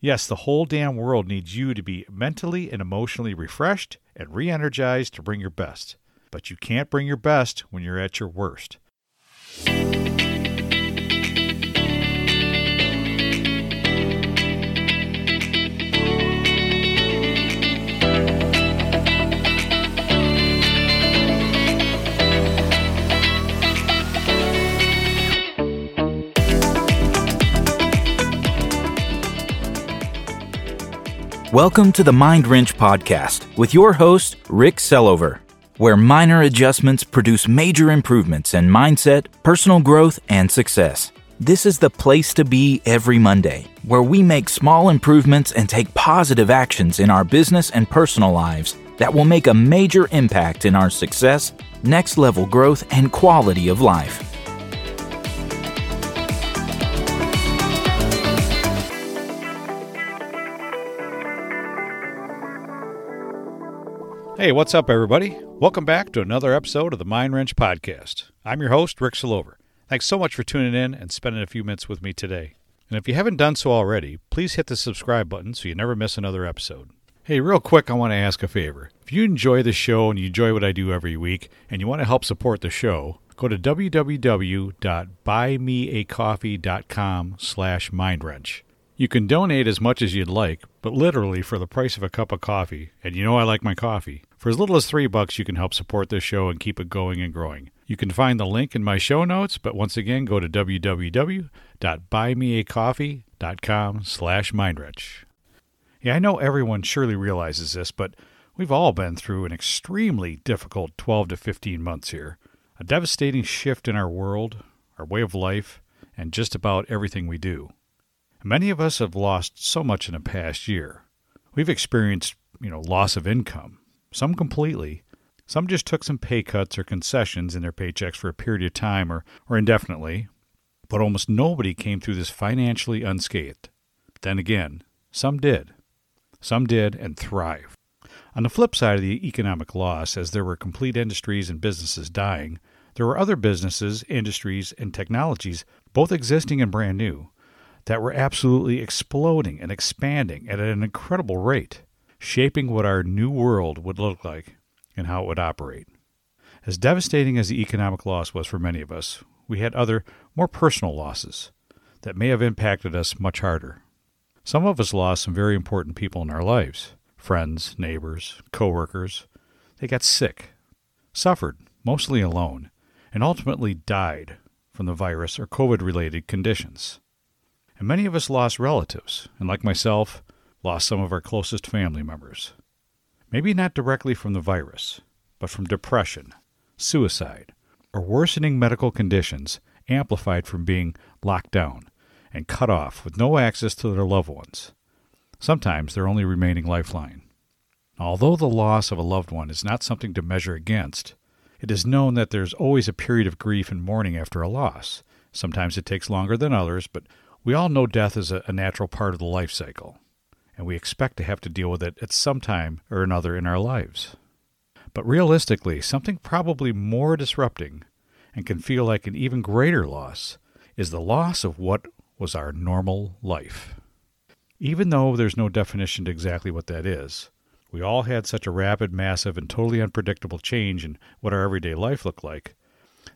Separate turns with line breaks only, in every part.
Yes, the whole damn world needs you to be mentally and emotionally refreshed and re energized to bring your best. But you can't bring your best when you're at your worst.
Welcome to the Mind Wrench Podcast with your host, Rick Sellover, where minor adjustments produce major improvements in mindset, personal growth, and success. This is the place to be every Monday, where we make small improvements and take positive actions in our business and personal lives that will make a major impact in our success, next level growth, and quality of life.
Hey, what's up, everybody? Welcome back to another episode of the Mind Wrench Podcast. I'm your host, Rick Salover. Thanks so much for tuning in and spending a few minutes with me today. And if you haven't done so already, please hit the subscribe button so you never miss another episode. Hey, real quick, I want to ask a favor. If you enjoy the show and you enjoy what I do every week and you want to help support the show, go to www.buymeacoffee.com slash mindwrench. You can donate as much as you'd like, but literally for the price of a cup of coffee, and you know I like my coffee. For as little as three bucks, you can help support this show and keep it going and growing. You can find the link in my show notes, but once again, go to www.buymeacoffee.com slash mindwrench. Yeah, I know everyone surely realizes this, but we've all been through an extremely difficult 12 to 15 months here. A devastating shift in our world, our way of life, and just about everything we do. Many of us have lost so much in the past year. We've experienced, you know, loss of income, some completely. Some just took some pay cuts or concessions in their paychecks for a period of time or, or indefinitely. But almost nobody came through this financially unscathed. Then again, some did. Some did and thrived. On the flip side of the economic loss, as there were complete industries and businesses dying, there were other businesses, industries, and technologies, both existing and brand new, that were absolutely exploding and expanding at an incredible rate, shaping what our new world would look like and how it would operate. As devastating as the economic loss was for many of us, we had other, more personal losses that may have impacted us much harder. Some of us lost some very important people in our lives friends, neighbors, coworkers. They got sick, suffered, mostly alone, and ultimately died from the virus or COVID related conditions. And many of us lost relatives, and like myself, lost some of our closest family members. Maybe not directly from the virus, but from depression, suicide, or worsening medical conditions amplified from being locked down and cut off with no access to their loved ones, sometimes their only remaining lifeline. Although the loss of a loved one is not something to measure against, it is known that there's always a period of grief and mourning after a loss. Sometimes it takes longer than others, but we all know death is a, natural part of the life cycle, and we expect to have to deal with it at some time or another in our lives. But realistically, something probably more disrupting and can feel like an even greater loss is the loss of what was our normal life. Even though there's no definition to exactly what that is, we all had such a rapid, massive, and totally unpredictable change in what our everyday life looked like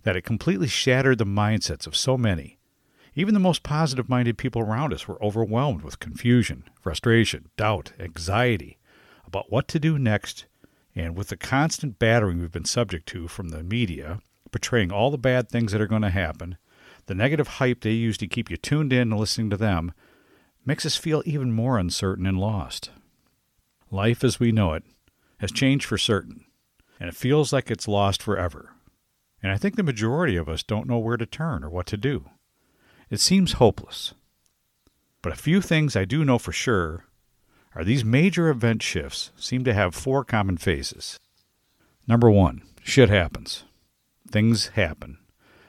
that it completely shattered the mindsets of so many even the most positive minded people around us were overwhelmed with confusion, frustration, doubt, anxiety about what to do next, and with the constant battering we've been subject to from the media, portraying all the bad things that are going to happen, the negative hype they use to keep you tuned in and listening to them, makes us feel even more uncertain and lost. Life as we know it has changed for certain, and it feels like it's lost forever. And I think the majority of us don't know where to turn or what to do. It seems hopeless. But a few things I do know for sure are these major event shifts seem to have four common phases. Number one, shit happens. Things happen.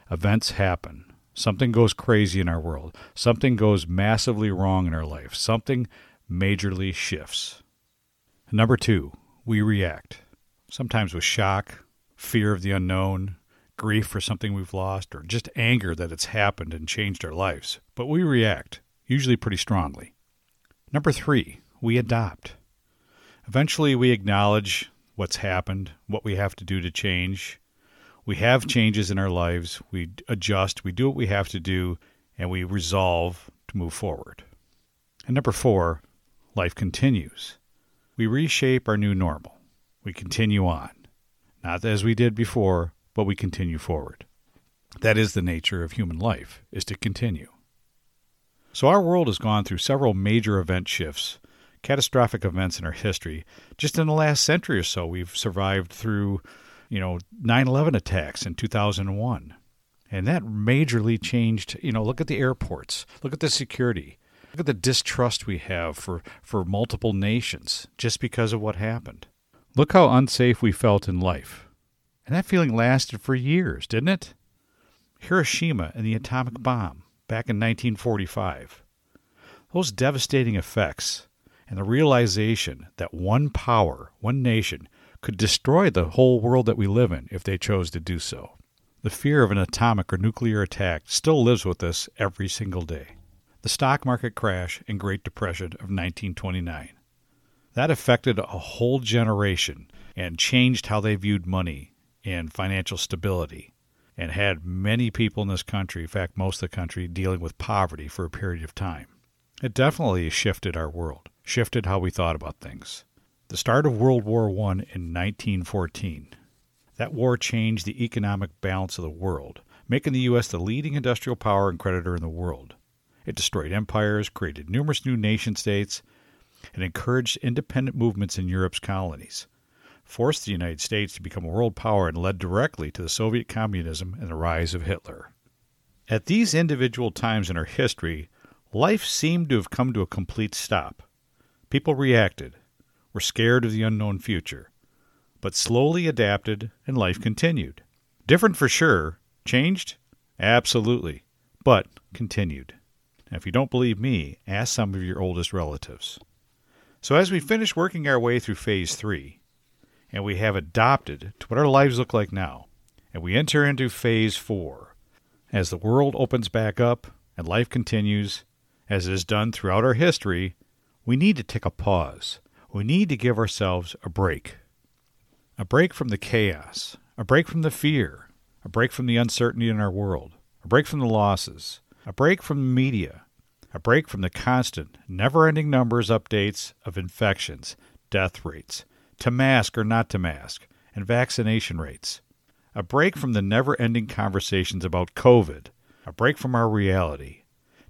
Events happen. Something goes crazy in our world. Something goes massively wrong in our life. Something majorly shifts. Number two, we react. Sometimes with shock, fear of the unknown, grief for something we've lost, or just anger that it's happened and changed our lives. But we react, usually pretty strongly. Number three, we adopt. Eventually, we acknowledge what's happened, what we have to do to change. We have changes in our lives. We adjust. We do what we have to do, and we resolve to move forward. And number four, life continues. We reshape our new normal. We continue on. Not as we did before, but we continue forward. That is the nature of human life, is to continue. So our world has gone through several major event shifts, catastrophic events in our history. Just in the last century or so, we've survived through, you know, 9/11 attacks in 2001. And that majorly changed, you know, look at the airports, look at the security, look at the distrust we have for, for multiple nations just because of what happened. Look how unsafe we felt in life. And that feeling lasted for years, didn't it? Hiroshima and the atomic bomb back in 1945. Those devastating effects and the realization that one power, one nation, could destroy the whole world that we live in if they chose to do so. The fear of an atomic or nuclear attack still lives with us every single day. The stock market crash and Great Depression of 1929. That affected a whole generation and changed how they viewed money and financial stability and had many people in this country, in fact, most of the country, dealing with poverty for a period of time. It definitely shifted our world, shifted how we thought about things. The start of World War I in 1914. That war changed the economic balance of the world, making the U.S. the leading industrial power and creditor in the world. It destroyed empires, created numerous new nation states, and encouraged independent movements in Europe's colonies forced the United States to become a world power and led directly to the Soviet communism and the rise of Hitler. At these individual times in our history, life seemed to have come to a complete stop. People reacted, were scared of the unknown future, but slowly adapted and life continued. Different for sure, changed? Absolutely, but continued. Now, if you don't believe me, ask some of your oldest relatives. So, as we finish working our way through phase three, and we have adopted to what our lives look like now. And we enter into phase four. As the world opens back up and life continues, as it has done throughout our history, we need to take a pause. We need to give ourselves a break. A break from the chaos, a break from the fear, a break from the uncertainty in our world, a break from the losses, a break from the media, a break from the constant, never ending numbers updates of infections, death rates, to mask or not to mask, and vaccination rates. A break from the never ending conversations about COVID, a break from our reality.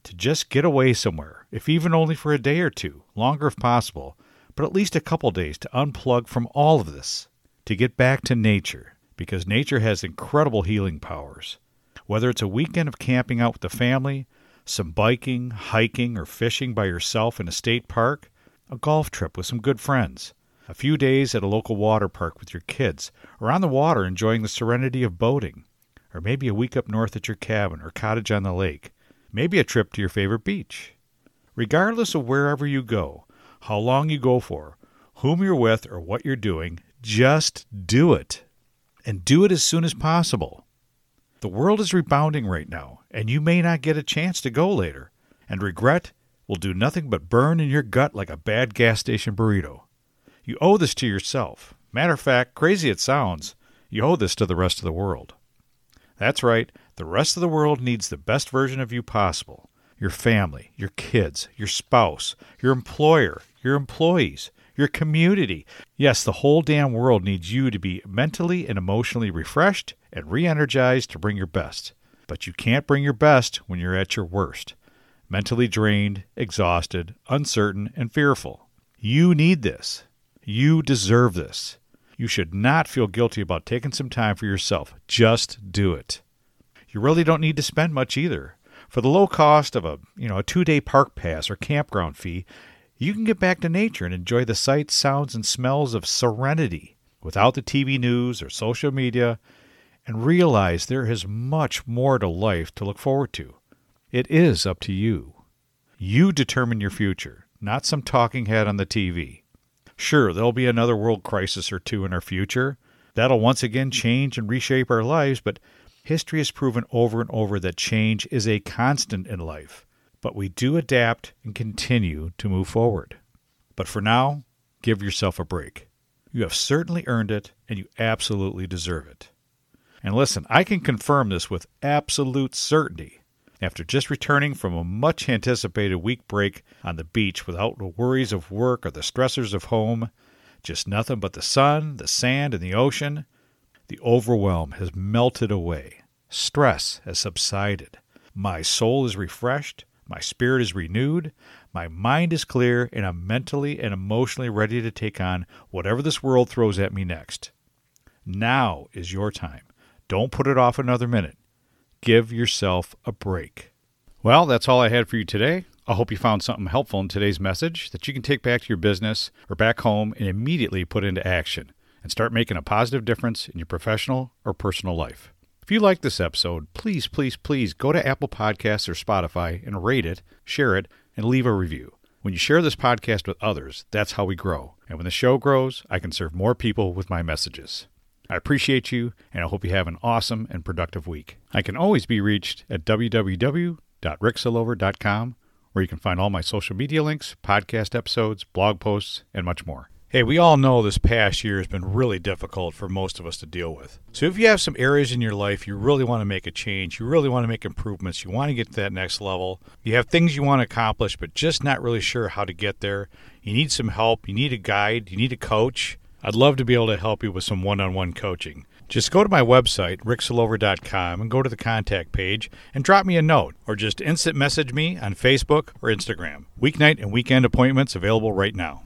To just get away somewhere, if even only for a day or two, longer if possible, but at least a couple days to unplug from all of this. To get back to nature, because nature has incredible healing powers. Whether it's a weekend of camping out with the family, some biking, hiking, or fishing by yourself in a state park, a golf trip with some good friends, a few days at a local water park with your kids, or on the water enjoying the serenity of boating, or maybe a week up north at your cabin or cottage on the lake, maybe a trip to your favorite beach. Regardless of wherever you go, how long you go for, whom you're with, or what you're doing, just do it. And do it as soon as possible. The world is rebounding right now, and you may not get a chance to go later. And regret will do nothing but burn in your gut like a bad gas station burrito. You owe this to yourself. Matter of fact, crazy it sounds, you owe this to the rest of the world. That's right, the rest of the world needs the best version of you possible your family, your kids, your spouse, your employer, your employees, your community. Yes, the whole damn world needs you to be mentally and emotionally refreshed and re energized to bring your best. But you can't bring your best when you're at your worst mentally drained, exhausted, uncertain, and fearful. You need this. You deserve this. You should not feel guilty about taking some time for yourself. Just do it. You really don't need to spend much either. For the low cost of a, you know, a 2-day park pass or campground fee, you can get back to nature and enjoy the sights, sounds and smells of serenity without the TV news or social media and realize there is much more to life to look forward to. It is up to you. You determine your future, not some talking head on the TV. Sure, there'll be another world crisis or two in our future. That'll once again change and reshape our lives, but history has proven over and over that change is a constant in life. but we do adapt and continue to move forward. But for now, give yourself a break. You have certainly earned it, and you absolutely deserve it. And listen, I can confirm this with absolute certainty. After just returning from a much anticipated week break on the beach without the worries of work or the stressors of home, just nothing but the sun, the sand, and the ocean, the overwhelm has melted away. Stress has subsided. My soul is refreshed. My spirit is renewed. My mind is clear, and I'm mentally and emotionally ready to take on whatever this world throws at me next. Now is your time. Don't put it off another minute. Give yourself a break. Well, that's all I had for you today. I hope you found something helpful in today's message that you can take back to your business or back home and immediately put into action and start making a positive difference in your professional or personal life. If you like this episode, please, please, please go to Apple Podcasts or Spotify and rate it, share it, and leave a review. When you share this podcast with others, that's how we grow. And when the show grows, I can serve more people with my messages. I appreciate you, and I hope you have an awesome and productive week. I can always be reached at www.ricksillover.com where you can find all my social media links, podcast episodes, blog posts, and much more. Hey, we all know this past year has been really difficult for most of us to deal with. So, if you have some areas in your life you really want to make a change, you really want to make improvements, you want to get to that next level, you have things you want to accomplish, but just not really sure how to get there, you need some help, you need a guide, you need a coach, I'd love to be able to help you with some one on one coaching. Just go to my website, ricksillover.com, and go to the contact page and drop me a note or just instant message me on Facebook or Instagram. Weeknight and weekend appointments available right now.